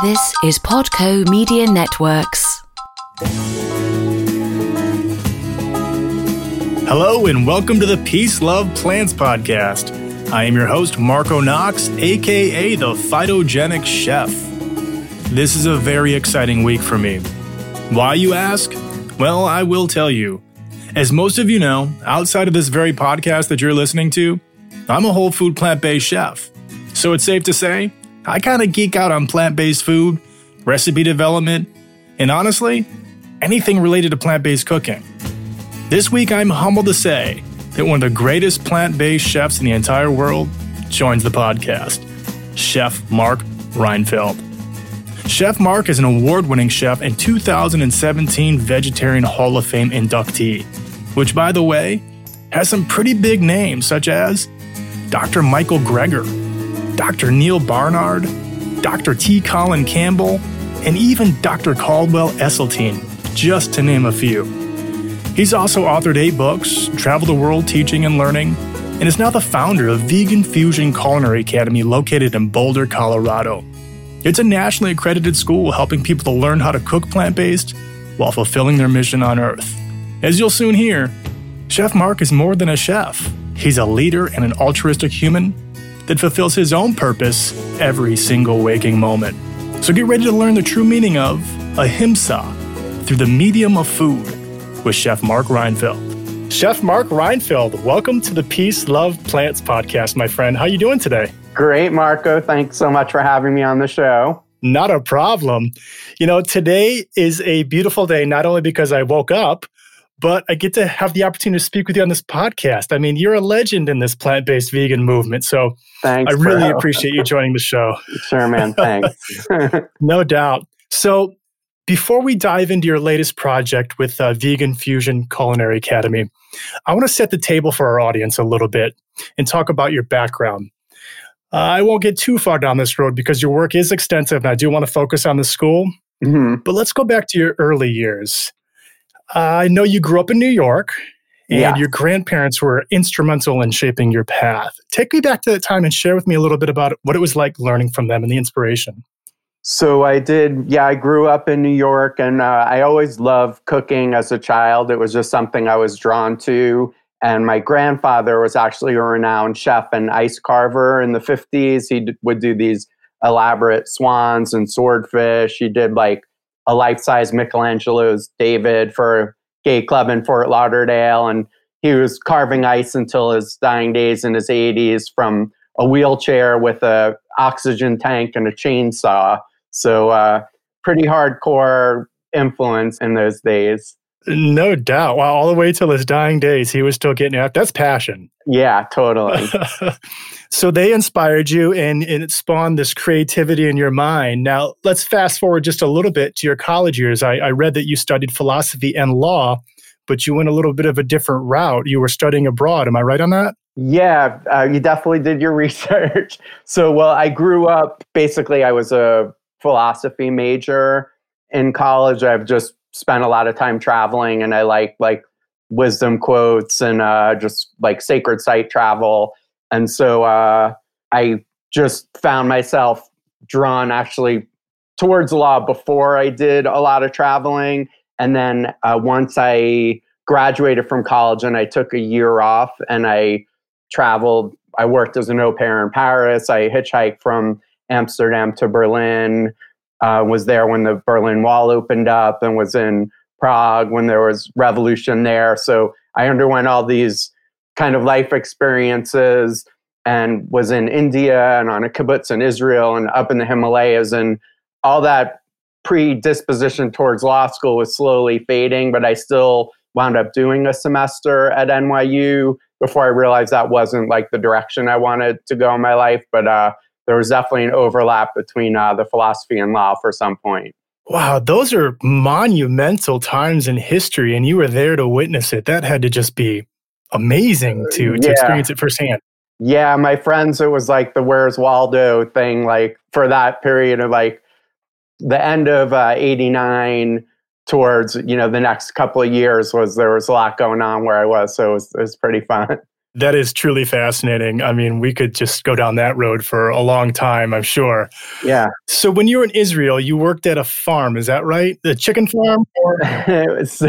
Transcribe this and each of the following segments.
This is Podco Media Networks. Hello, and welcome to the Peace Love Plants podcast. I am your host, Marco Knox, aka the Phytogenic Chef. This is a very exciting week for me. Why, you ask? Well, I will tell you. As most of you know, outside of this very podcast that you're listening to, I'm a whole food plant based chef. So it's safe to say, I kind of geek out on plant based food, recipe development, and honestly, anything related to plant based cooking. This week, I'm humbled to say that one of the greatest plant based chefs in the entire world joins the podcast Chef Mark Reinfeld. Chef Mark is an award winning chef and 2017 Vegetarian Hall of Fame inductee, which, by the way, has some pretty big names such as Dr. Michael Greger, Dr. Neal Barnard, Dr. T. Colin Campbell, and even Dr. Caldwell Esselstyn, just to name a few. He's also authored eight books, traveled the world teaching and learning, and is now the founder of Vegan Fusion Culinary Academy located in Boulder, Colorado. It's a nationally accredited school helping people to learn how to cook plant based while fulfilling their mission on Earth. As you'll soon hear, Chef Mark is more than a chef, he's a leader and an altruistic human that fulfills his own purpose every single waking moment. So get ready to learn the true meaning of ahimsa through the medium of food with Chef Mark Reinfeld. Chef Mark Reinfeld, welcome to the Peace Love Plants podcast, my friend. How are you doing today? Great, Marco. Thanks so much for having me on the show. Not a problem. You know, today is a beautiful day, not only because I woke up, but I get to have the opportunity to speak with you on this podcast. I mean, you're a legend in this plant based vegan movement. So thanks, I really bro. appreciate you joining the show. Sure, man. Thanks. no doubt. So before we dive into your latest project with uh, Vegan Fusion Culinary Academy, I want to set the table for our audience a little bit and talk about your background. Uh, I won't get too far down this road because your work is extensive and I do want to focus on the school. Mm-hmm. But let's go back to your early years. I know you grew up in New York and Yeah. your grandparents were instrumental in shaping your path. Take me back to that time and share with me a little bit about what it was like learning from them and the inspiration. So I did, yeah, I grew up in New York and uh, I always loved cooking as a child. It was just something I was drawn to. And my grandfather was actually a renowned chef and ice carver in the 50s. He d- would do these elaborate swans and swordfish. He did like a life size Michelangelo's David for a Gay Club in Fort Lauderdale. And he was carving ice until his dying days in his 80s from a wheelchair with a oxygen tank and a chainsaw. So uh, pretty hardcore influence in those days. No doubt. Wow, all the way till his dying days, he was still getting out. That's passion. Yeah, totally. so they inspired you and, and it spawned this creativity in your mind. Now, let's fast forward just a little bit to your college years. I, I read that you studied philosophy and law, but you went a little bit of a different route. You were studying abroad. Am I right on that? Yeah, uh, you definitely did your research. So, well, I grew up basically, I was a philosophy major in college. I've just spent a lot of time traveling and I like like wisdom quotes and uh, just like sacred site travel. And so uh, I just found myself drawn actually towards law before I did a lot of traveling. And then uh, once I graduated from college and I took a year off and I traveled. I worked as an au pair in Paris. I hitchhiked from Amsterdam to Berlin. Uh, was there when the Berlin Wall opened up, and was in Prague when there was revolution there. So I underwent all these kind of life experiences, and was in India and on a kibbutz in Israel and up in the Himalayas, and all that predisposition towards law school was slowly fading. But I still wound up doing a semester at NYU before I realized that wasn't like the direction I wanted to go in my life. But uh, there was definitely an overlap between uh, the philosophy and law for some point. Wow, those are monumental times in history, and you were there to witness it. That had to just be amazing to, to Yeah. experience it firsthand. Yeah, my friends, it was like the Where's Waldo thing, like for that period of like the end of uh, 89 towards, you know, the next couple of years was there was a lot going on where I was. So it was, it was pretty fun. That is truly fascinating. I mean, we could just go down that road for a long time, I'm sure. Yeah. So, when you were in Israel, you worked at a farm, is that right? The chicken farm? Or? it, was,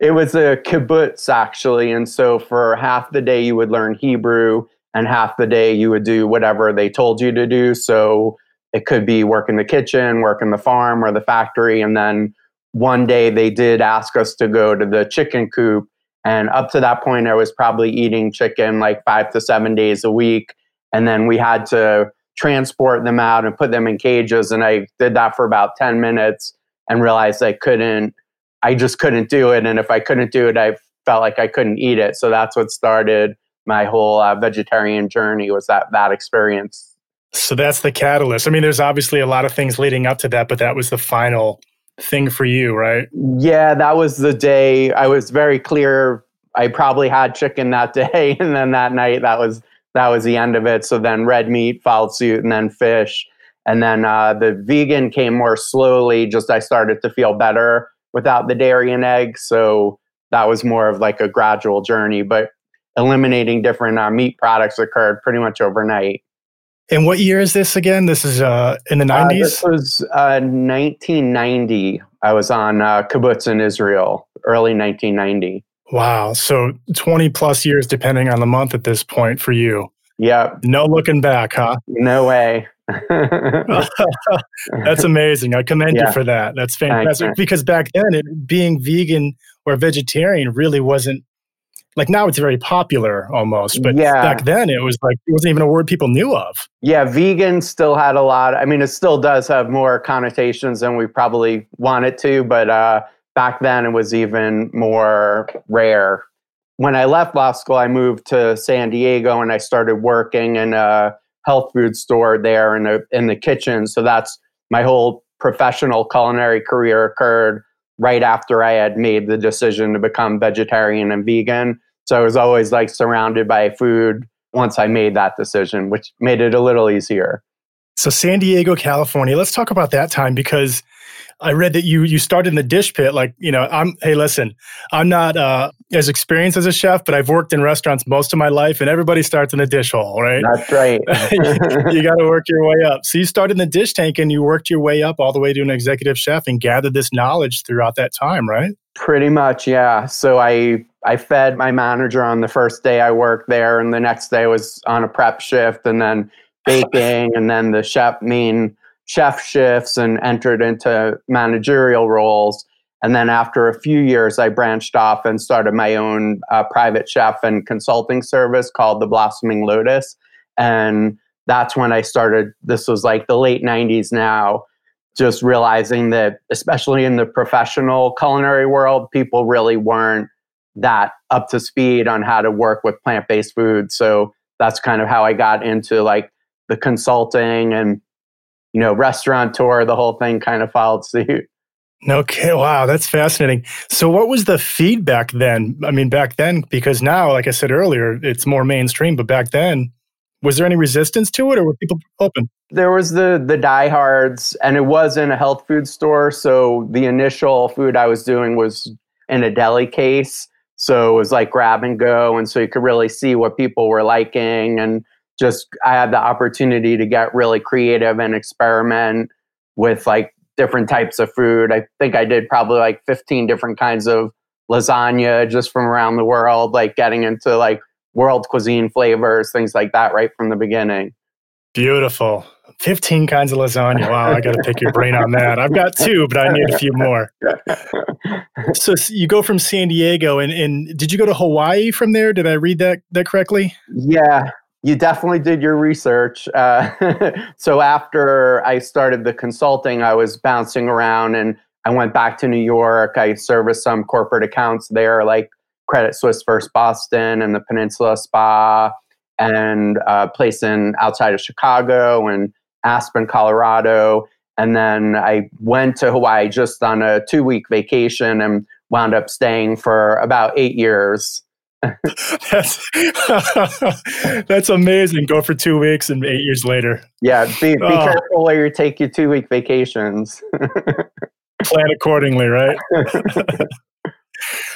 it was a kibbutz, actually. And so, for half the day, you would learn Hebrew, and half the day, you would do whatever they told you to do. So, it could be work in the kitchen, work in the farm or the factory. And then one day, they did ask us to go to the chicken coop and up to that point, I was probably eating chicken like five to seven days a week. And then we had to transport them out and put them in cages. And I did that for about 10 minutes and realized I couldn't, I just couldn't do it. And if I couldn't do it, I felt like I couldn't eat it. So that's what started my whole uh, vegetarian journey was that that experience. So that's the catalyst. I mean, there's obviously a lot of things leading up to that, but that was the final thing for you, right? Yeah, that was the day I was very clear. I probably had chicken that day, and then that night that was that was the end of it. So then red meat followed suit, and then fish, and then uh, the vegan came more slowly. Just I started to feel better without the dairy and eggs, so that was more of like a gradual journey. But eliminating different uh, meat products occurred pretty much overnight. And what year is this again? This is uh, in the 90s? Uh, this was uh, 1990. I was on uh, kibbutz in Israel, early 1990. Wow. So 20 plus years, depending on the month at this point for you. Yep. No looking back, huh? No way. That's amazing. I commend yeah. you for that. That's fantastic. Because back then, it, being vegan or vegetarian really wasn't like now it's very popular almost but yeah. back then it was like it wasn't even a word people knew of. Yeah vegan still had a lot i mean it still does have more connotations than we probably want it to but uh, back then it was even more rare. When i left law school i moved to san diego and i started working in a health food store there in the in the kitchen. So that's my whole professional culinary career occurred right after I had made the decision to become vegetarian and vegan. So I was always like surrounded by food once I made that decision, which made it a little easier. So San Diego, California. Let's talk about that time because I read that you you started in the dish pit. Like you know, I'm hey, listen, I'm not uh, as experienced as a chef, but I've worked in restaurants most of my life, and everybody starts in the dish hole, right? That's right. you, you got to work your way up. So you started in the dish tank, and you worked your way up all the way to an executive chef, and gathered this knowledge throughout that time, right? Pretty much, yeah. So I I fed my manager on the first day I worked there, and the next day was on a prep shift, and then baking, and then the chef mean chef shifts, and entered into managerial roles. And then after a few years, I branched off and started my own uh, private chef and consulting service called the Blossoming Lotus, and that's when I started. This was like the late '90s now just realizing that, especially in the professional culinary world, people really weren't that up to speed on how to work with plant based food. So that's kind of how I got into like the consulting and, you know, restaurateur, the whole thing kind of followed suit. Okay, wow, that's fascinating. So, what was the feedback then? I mean, back then, because now, like I said earlier, it's more mainstream, but back then, was there any resistance to it or were people open? There was the the diehards, and it was in a health food store. So the initial food I was doing was in a deli case. So it was like grab and go. And so you could really see what people were liking. And just I had the opportunity to get really creative and experiment with like different types of food. I think I did probably like 15 different kinds of lasagna just from around the world, like getting into like world cuisine flavors, things like that, right from the beginning. Beautiful. 15 kinds of lasagna. Wow, I got to pick your brain on that. I've got two, but I need a few more. So you go from San Diego and, and did you go to Hawaii from there? Did I read that, that correctly? Yeah, you definitely did your research. Uh, so after I started the consulting, I was bouncing around and I went back to New York. I serviced some corporate accounts there, like Credit Suisse First Boston and the Peninsula Spa, and a place in outside of Chicago and Aspen, Colorado. And then I went to Hawaii just on a two week vacation and wound up staying for about eight years. That's that's amazing. Go for two weeks and eight years later. Yeah, be, be oh. careful where you take your two week vacations. Plan accordingly, right?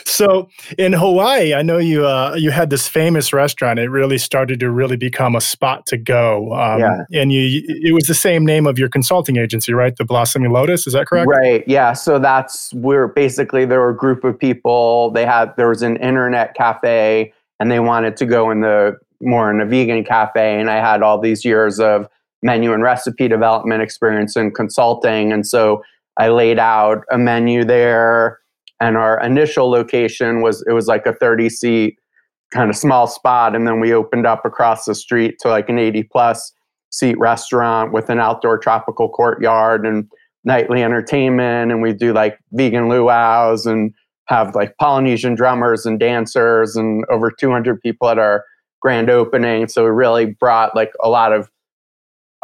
so in Hawaii, I know you uh, you had this famous restaurant. It really started to really become a spot to go. Um, yeah. And you, it was the same name of your consulting agency, right? The Blossoming Lotus. Is that correct? Right. Yeah. So that's we're basically there were a group of people. They had there was an internet cafe, and they wanted to go in the more in a vegan cafe. And I had all these years of menu and recipe development experience and consulting, and so I laid out a menu there and our initial location was it was like a 30 seat kind of small spot and then we opened up across the street to like an 80 plus seat restaurant with an outdoor tropical courtyard and nightly entertainment and we do like vegan luau's and have like polynesian drummers and dancers and over 200 people at our grand opening. So we really brought like a lot of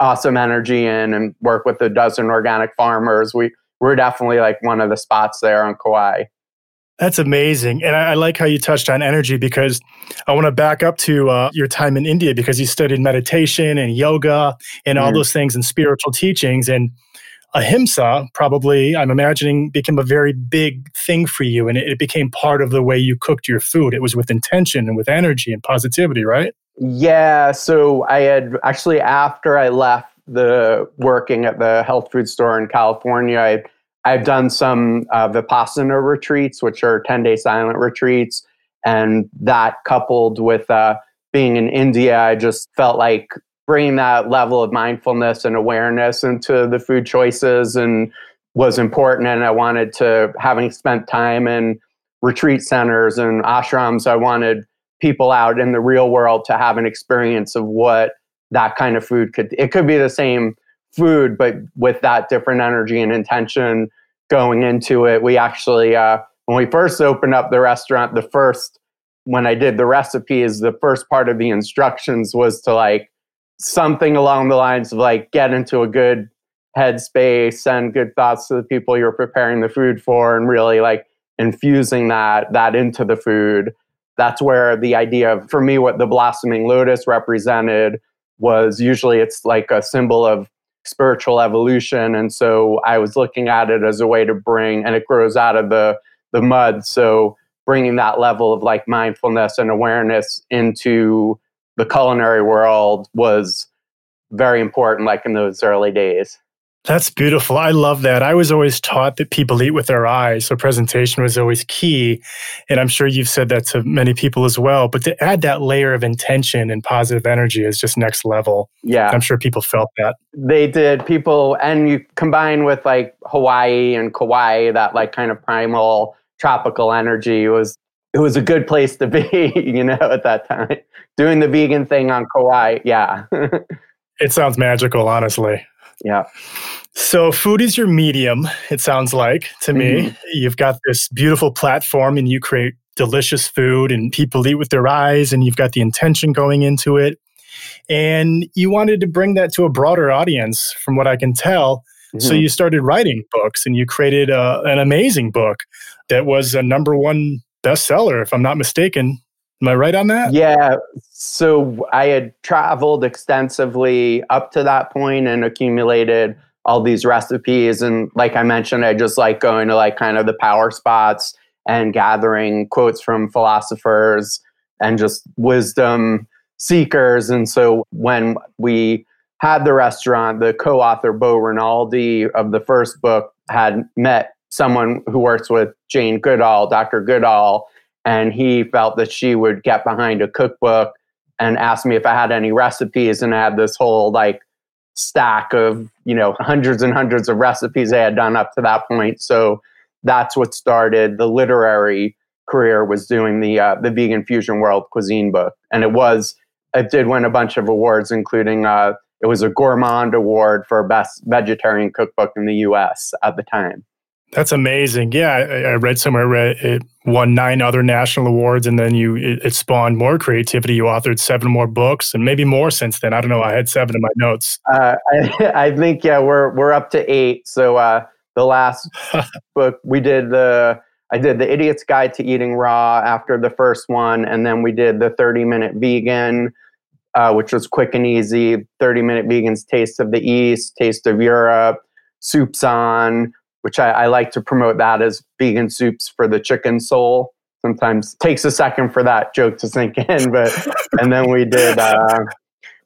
awesome energy in and work with a dozen organic farmers. We we're definitely like one of the spots there on Kauai. That's amazing. And I, I, like how you touched on energy because I want to back up to uh, your time in India because you studied meditation and yoga and all mm. those things and spiritual teachings. And ahimsa probably, I'm imagining, became a very big thing for you. And it, it became part of the way you cooked your food. It was with intention and with energy and positivity, right? Yeah. So I had actually, after I left the working at the health food store in California, I I've done some uh, Vipassana retreats, which are 10 day silent retreats. And that coupled with uh, being in India, I just felt like bringing that level of mindfulness and awareness into the food choices and was important. And I wanted to, having spent time in retreat centers and ashrams, I wanted people out in the real world to have an experience of what that kind of food could, it could be the same food, but with that different energy and intention going into it. We actually, uh, when we first opened up the restaurant, the first, when I did the recipes, the first part of the instructions was to like something along the lines of like get into a good headspace, send good thoughts to the people you're preparing the food for, and really like infusing that that into the food. That's where the idea of, for me, what the blossoming lotus represented was usually it's like a symbol of spiritual evolution. And so I was looking at it as a way to bring, and it grows out of the, the mud. So bringing that level of like mindfulness and awareness into the culinary world was very important, like in those early days. That's beautiful. I love that. I was always taught that people eat with their eyes. So presentation was always key. And I'm sure you've said that to many people as well. But to add that layer of intention and positive energy is just next level. Yeah. I'm sure people felt that. They did. People, and you combine with like Hawaii and Kauai, that like kind of primal tropical energy was, it was a good place to be, you know, at that time. Doing the vegan thing on Kauai. Yeah. it sounds magical, honestly. Yeah. So, food is your medium, it sounds like to me. Mm-hmm. You've got this beautiful platform and you create delicious food, and people eat with their eyes, and you've got the intention going into it. And you wanted to bring that to a broader audience, from what I can tell. Mm-hmm. So, you started writing books and you created a, an amazing book that was a number one bestseller, if I'm not mistaken. Am I right on that? Yeah. So I had traveled extensively up to that point and accumulated all these recipes. And like I mentioned, I just like going to like kind of the power spots and gathering quotes from philosophers and just wisdom seekers. And so when we had the restaurant, the co author Bo Rinaldi of the first book had met someone who works with Jane Goodall, Dr. Goodall, and he felt that she would get behind a cookbook and asked me if I had any recipes. And I had this whole like stack of you know hundreds and hundreds of recipes I had done up to that point. So that's what started the literary career was doing the uh, the vegan fusion world cuisine book, and it was it did win a bunch of awards, including uh, it was a gourmand award for best vegetarian cookbook in the U.S. at the time. That's amazing. Yeah, I, I read somewhere it won nine other national awards, and then you it, it, spawned more creativity. You authored seven more books, and maybe more since then. I don't know. I had seven in my notes. Uh, I, I, think yeah, we're we're up to eight. So uh, the last book we did the I did the Idiot's Guide to Eating Raw after the first one, and then we did the Thirty Minute Vegan. Uh, which was quick and easy. 30 minute vegans, taste of the East, taste of Europe, soups on, which I, I like to promote that as vegan soups for the chicken soul. Sometimes takes a second for that joke to sink in, but and then we did uh,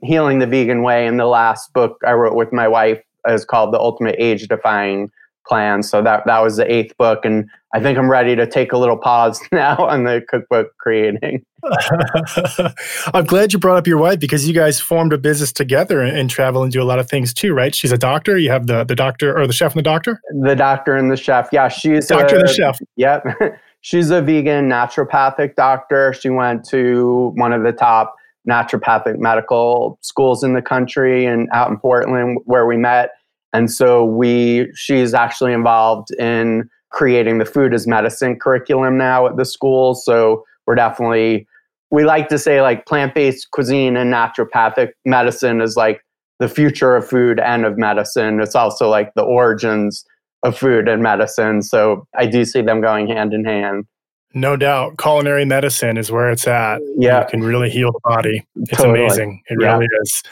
healing the vegan way. And the last book I wrote with my wife is called the Ultimate Age Defying Plan. So that that was the eighth book, and I think I'm ready to take a little pause now on the cookbook creating. I'm glad you brought up your wife because you guys formed a business together and, and, travel and do a lot of things too, right? She's a doctor. You have the the doctor or the chef and the doctor. The doctor and the chef. Yeah, she's doctor a, and the chef. Yep, she's a vegan naturopathic doctor. She went to one of the top naturopathic medical schools in the country and out in Portland where we met. And so we she's actually involved in creating the food as medicine curriculum now at the school. So we're definitely we like to say like plant-based cuisine and naturopathic medicine is like the future of food and of medicine. It's also like the origins of food and medicine. So I do see them going hand in hand. No doubt. Culinary medicine is where it's at. Yeah. You can really heal the body. It's totally. amazing. It yeah. really is.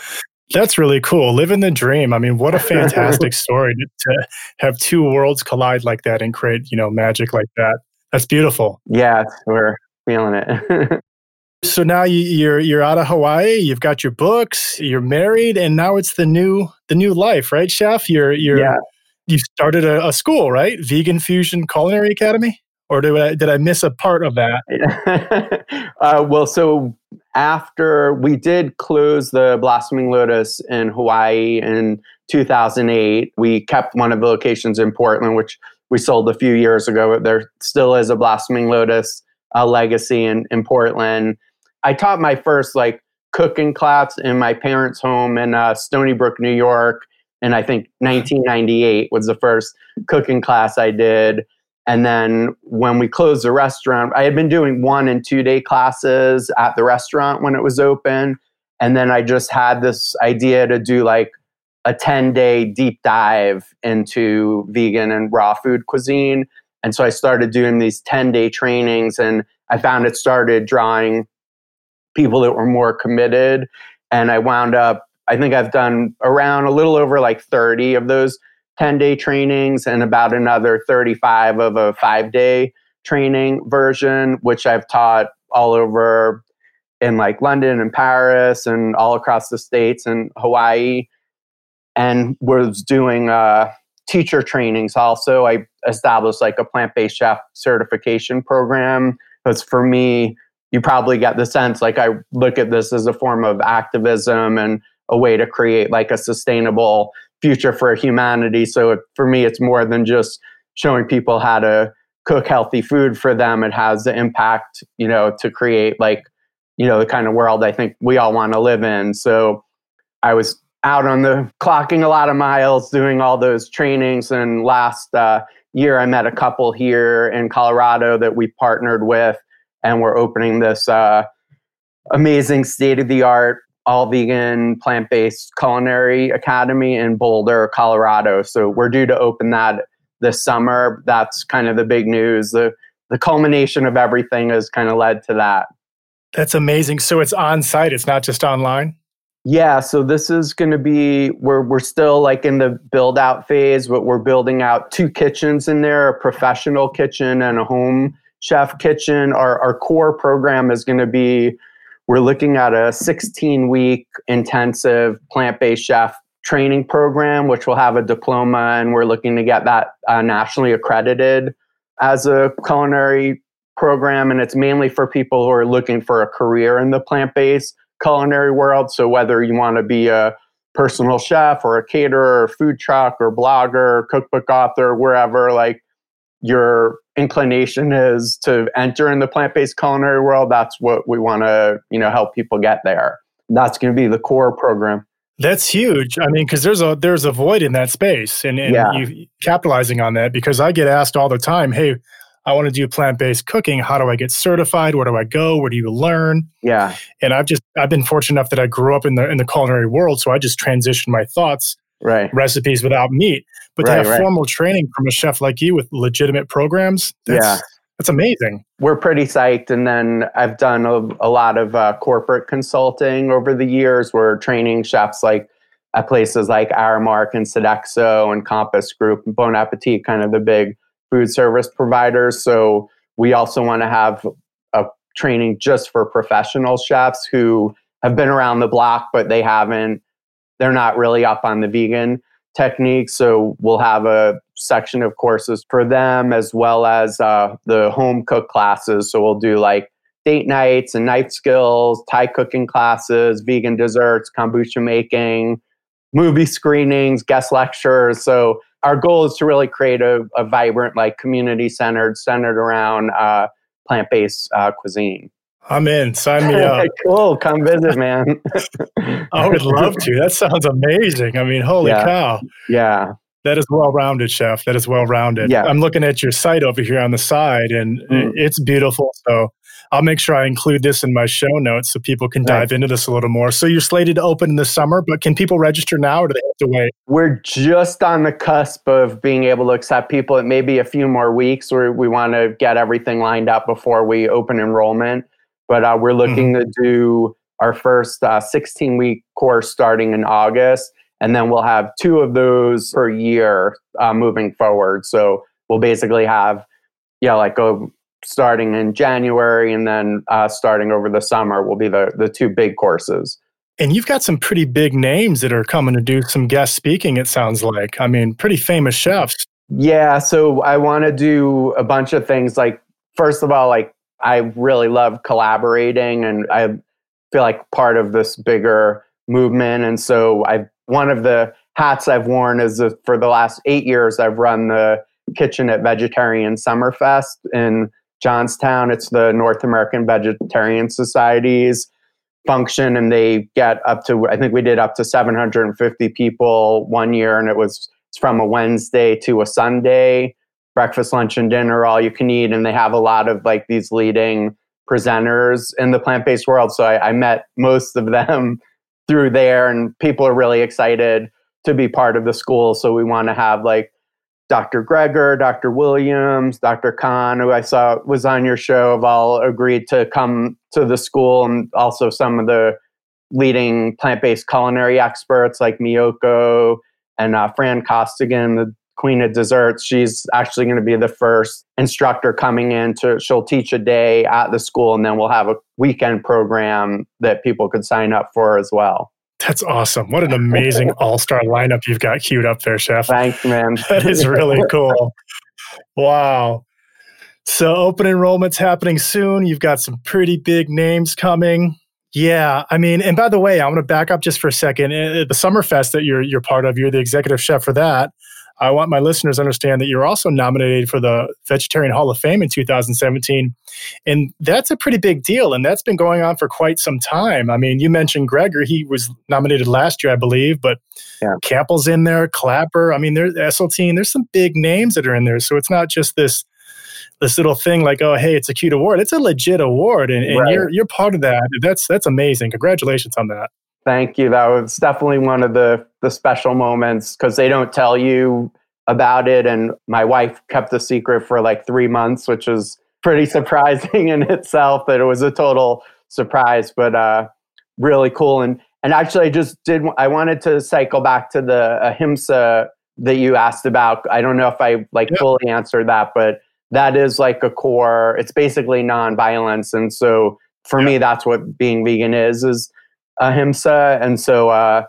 That's really cool. Living the dream. I mean, what a fantastic story to, to have two worlds collide like that and create, you know, magic like that. That's beautiful. Yeah, we're feeling it. so now you, you're you're out of Hawaii. You've got your books. You're married, and now it's the new the new life, right, Chef? You're you're yeah. you started a, a school, right? Vegan Fusion Culinary Academy or did I, did I miss a part of that? uh, well, so after we did close the Blossoming Lotus in Hawaii in 2008, we kept one of the locations in Portland, which we sold a few years ago. There still is a Blossoming Lotus uh, legacy in, in Portland. I taught my first like cooking class in my parents' home in uh, Stony Brook, New York. And I think 1998 was the first cooking class I did. And then when we closed the restaurant, I had been doing one and two day classes at the restaurant when it was open. And then I just had this idea to do like a 10 day deep dive into vegan and raw food cuisine. And so I started doing these 10 day trainings and I found it started drawing people that were more committed. And I wound up, I think I've done around a little over like 30 of those 10 day trainings and about another 35 of a five day training version, which I've taught all over in like London and Paris and all across the States and Hawaii. And was doing uh, teacher trainings also. I established like a plant based chef certification program. Because for me, you probably get the sense like I look at this as a form of activism and a way to create like a sustainable future for humanity. So it, for me, it's more than just showing people how to cook healthy food for them. It has the impact, you know, to create like, you know, the kind of world I think we all want to live in. So I was out on the clocking a lot of miles, doing all those trainings. And last uh, year, I met a couple here in Colorado that we partnered with, and we're opening this uh, amazing state of the art all vegan plant based culinary academy in Boulder, Colorado. So we're due to open that this summer. That's kind of the big news. The the culmination of everything has kind of led to that. That's amazing. So it's on site. It's not just online. Yeah, so this is going to be we're we're still like in the build out phase, but we're building out two kitchens in there, a professional kitchen and a home chef kitchen. Our our core program is going to be we're looking at a 16 week intensive plant based chef training program, which will have a diploma, and we're looking to get that uh, nationally accredited as a culinary program. And it's mainly for people who are looking for a career in the plant based culinary world. So, whether you want to be a personal chef or a caterer or food truck or blogger, cookbook author, wherever, like your inclination is to enter in the plant-based culinary world, that's what we want to, you know, help people get there. That's going to be the core program. That's huge. I mean, because there's a there's a void in that space, and, and yeah. you capitalizing on that. Because I get asked all the time, "Hey, I want to do plant based cooking. How do I get certified? Where do I go? Where do you learn?" Yeah. And I've just I've been fortunate enough that I grew up in the in the culinary world, so I just transitioned my thoughts right. recipes without meat. But right, to have right. formal training from a chef like you with legitimate programs, that's, yeah. that's amazing. We're pretty psyched. And then I've done a, a lot of uh, corporate consulting over the years. We're training chefs like at places like Aramark and Sodexo and Compass Group and Bon Appetit, kind of the big food service providers. So we also want to have a training just for professional chefs who have been around the block, but they haven't, they're not really up on the vegan techniques. So we'll have a section of courses for them as well as uh, the home cook classes. So we'll do like date nights and knife skills, Thai cooking classes, vegan desserts, kombucha making, movie screenings, guest lectures. So our goal is to really create a, a vibrant, like community centered, centered around uh, plant based uh, cuisine. I'm in. Sign me up. cool. Come visit, man. I would love to. That sounds amazing. I mean, holy yeah. cow. Yeah. That is well rounded, chef. That is well rounded. Yeah. I'm looking at your site over here on the side and mm. it's beautiful. So I'll make sure I include this in my show notes so people can dive right. into this a little more. So you're slated to open in the summer, but can people register now or do they have to wait? We're just on the cusp of being able to accept people. It may be a few more weeks where we want to get everything lined up before we open enrollment. But uh, we're looking mm-hmm. to do our first 16 uh, week course starting in August. And then we'll have two of those per year uh, moving forward. So we'll basically have, yeah, like a starting in January and then uh, starting over the summer will be the, the two big courses. And you've got some pretty big names that are coming to do some guest speaking, it sounds like. I mean, pretty famous chefs. Yeah. So I want to do a bunch of things. Like, first of all, like, I really love collaborating and I feel like part of this bigger movement. And so I one of the hats I've worn is for the last eight years, I've run the kitchen at Vegetarian Summerfest in Johnstown. It's the North American Vegetarian Society's function, and they get up to, I think we did up to 750 people one year, and it was from a Wednesday to a Sunday, breakfast, lunch, and dinner, all you can eat. And they have a lot of like these leading presenters in the plant based world. So I, I met most of them through there, and people are really excited to be part of the school. So we want to have like Dr. Greger, Dr. Williams, Dr. Kahn, who I saw was on your show, have all agreed to come to the school, and also some of the leading plant based culinary experts like Miyoko and uh, Fran Costigan, the queen of desserts. She's actually going to be the first instructor coming in to, she'll teach a day at the school, and then we'll have a weekend program that people could sign up for as well. That's awesome. What an amazing all star lineup you've got queued up there, Chef. Thanks, man. that is really cool. Wow. So, open enrollment's happening soon. You've got some pretty big names coming. Yeah, I mean, and by the way, I want to back up just for a second. The Summerfest that you're you're part of, you're the executive chef for that. I want my listeners to understand that you're also nominated for the Vegetarian Hall of Fame in 2017. And that's a pretty big deal. And that's been going on for quite some time. I mean, you mentioned Greger. He was nominated last year, I believe, but yeah. Campbell's in there, Klaper. I mean, there's Esselstyn. There's some big names that are in there. So it's not just this this little thing like, oh, hey, it's a cute award. It's a legit award, and, and right. you're you're part of that. That's that's amazing. Congratulations on that. Thank you. That was definitely one of the the special moments because they don't tell you about it. And my wife kept the secret for like three months, which is pretty surprising in itself. That it was a total surprise, but uh, really cool. And and actually, I just did. I wanted to cycle back to the ahimsa that you asked about. I don't know if I like fully answered that, but that is like a core. It's basically nonviolence, and so for me, that's what being vegan is. Is ahimsa. And so uh,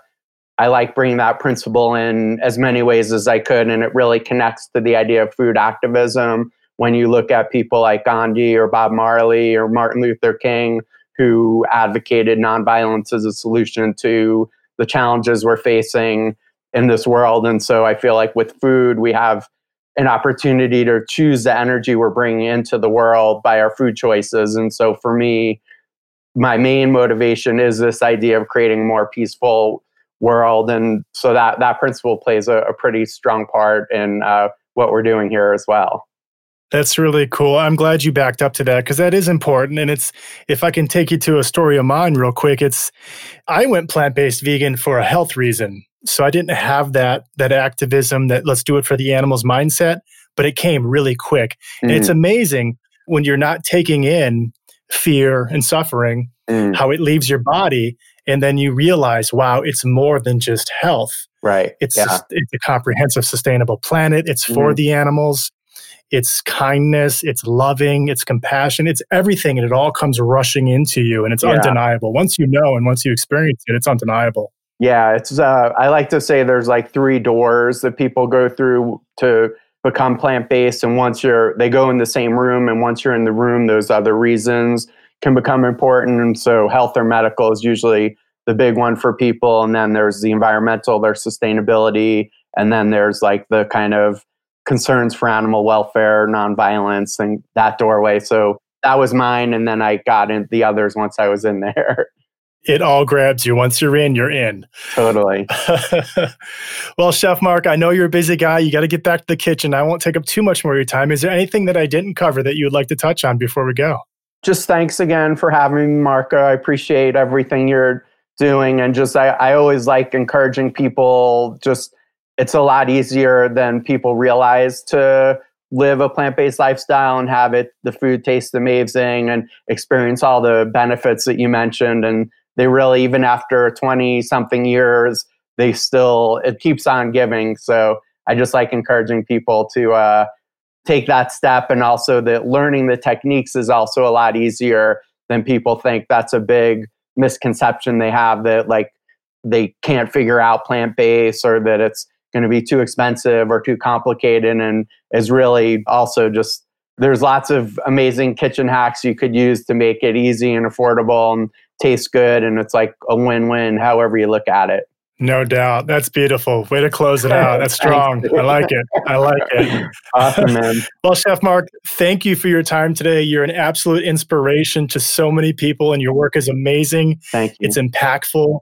I like bringing that principle in as many ways as I could. And it really connects to the idea of food activism. When you look at people like Gandhi or Bob Marley or Martin Luther King, who advocated nonviolence as a solution to the challenges we're facing in this world. And so I feel like with food, we have an opportunity to choose the energy we're bringing into the world by our food choices. And so for me, my main motivation is this idea of creating a more peaceful world and so that that principle plays a, a pretty strong part in uh, what we're doing here as well that's really cool. I'm glad you backed up to that because that is important. And it's, if I can take you to a story of mine real quick, it's, I went plant based vegan for a health reason. So I didn't have that, that activism that let's do it for the animals mindset, but it came really quick. Mm-hmm. And it's mm-hmm. amazing when you're not taking in fear and suffering, mm. how it leaves your body. And then you realize, wow, it's more than just health. Right. It's, yeah. it's a comprehensive, sustainable planet. It's for mm-hmm. the animals. It's kindness. It's loving. It's compassion. It's everything. And it all comes rushing into you. And it's yeah. undeniable. Once you know and once you experience it, it's undeniable. Yeah. It's, uh, I like to say there's like three doors that people go through to become plant based. And once you're, they go in the same room. And once you're in the room, those other reasons can become important. And so health or medical is usually the big one for people. And then there's the environmental, there's sustainability. And then there's like the kind of concerns for animal welfare, nonviolence, and that doorway. So that was mine. And then I got in the others once I was in there. It all grabs you. Once you're in, you're in. Totally. well, Chef Mark, I know you're a busy guy. You got to get back to the kitchen. I won't take up too much more of your time. Is there anything that I didn't cover that you would like to touch on before we go? just thanks again for having me, Marco. I appreciate everything you're doing. And just, I, I always like encouraging people, just, it's a lot easier than people realize to live a plant-based lifestyle and have it the food taste amazing and experience all the benefits that you mentioned and they really even after 20 something years they still it keeps on giving. So i just like encouraging people to uh, take that step and also that learning the techniques is also a lot easier than people think. That's a big misconception they have that like they can't figure out plant-based or that it's going to be too expensive or too complicated and is really also just there's lots of amazing kitchen hacks you could use to make it easy and affordable and taste good and it's like a win-win however you look at it no doubt. That's beautiful. Way to close it out. That's strong. I like it. I like it. Awesome, man. well, Chef Mark, thank you for your time today. You're an absolute inspiration to so many people, and your work is amazing. Thank you. It's impactful.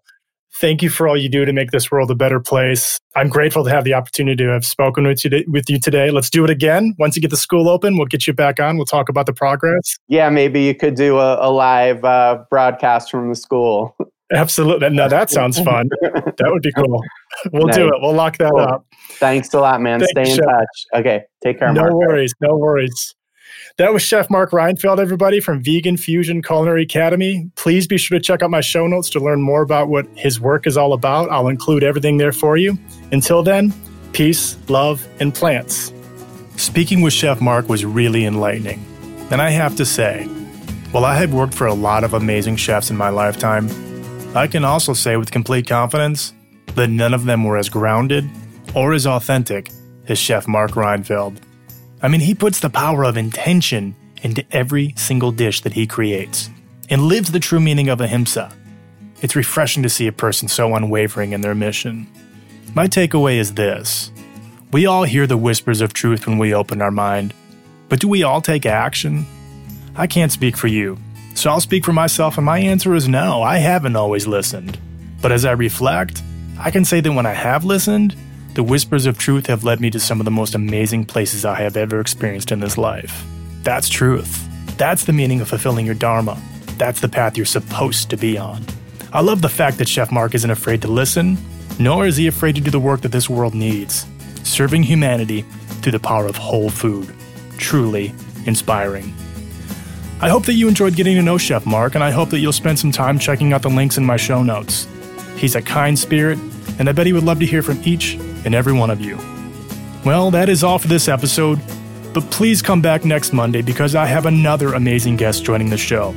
Thank you for all you do to make this world a better place. I'm grateful to have the opportunity to have spoken with you, with you today. Let's do it again. Once you get the school open, we'll get you back on. We'll talk about the progress. Yeah, maybe you could do a, a live uh, broadcast from the school. Absolutely. No, that sounds fun. that would be cool. We'll nice. do it. We'll lock that cool. up. Thanks a lot, man. Stay in Chef. touch. Okay. Take care. Mark. No worries. No worries. That was Chef Mark Reinfeld, everybody from Vegan Fusion Culinary Academy. Please be sure to check out my show notes to learn more about what his work is all about. I'll include everything there for you. Until then, peace, love, and plants. Speaking with Chef Mark was really enlightening. And I have to say, while I have worked for a lot of amazing chefs in my lifetime, I can also say with complete confidence that none of them were as grounded or as authentic as Chef Mark Reinfeld. I mean, he puts the power of intention into every single dish that he creates and lives the true meaning of ahimsa. It's refreshing to see a person so unwavering in their mission. My takeaway is this we all hear the whispers of truth when we open our mind, but do we all take action? I can't speak for you, so I'll speak for myself, and my answer is no, I haven't always listened. But as I reflect, I can say that when I have listened, the whispers of truth have led me to some of the most amazing places I have ever experienced in this life. That's truth. That's the meaning of fulfilling your Dharma. That's the path you're supposed to be on. I love the fact that Chef Mark isn't afraid to listen, nor is he afraid to do the work that this world needs, serving humanity through the power of whole food. Truly inspiring. I hope that you enjoyed getting to know Chef Mark, and I hope that you'll spend some time checking out the links in my show notes. He's a kind spirit, and I bet he would love to hear from each and every one of you. Well, that is all for this episode, but please come back next Monday because I have another amazing guest joining the show.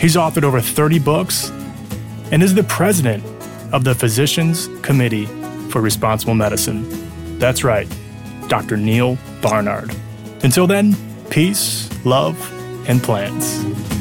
He's authored over 30 books and is the president of the Physicians Committee for Responsible Medicine. That's right, Dr. Neal Barnard. Until then, peace, love, and plants.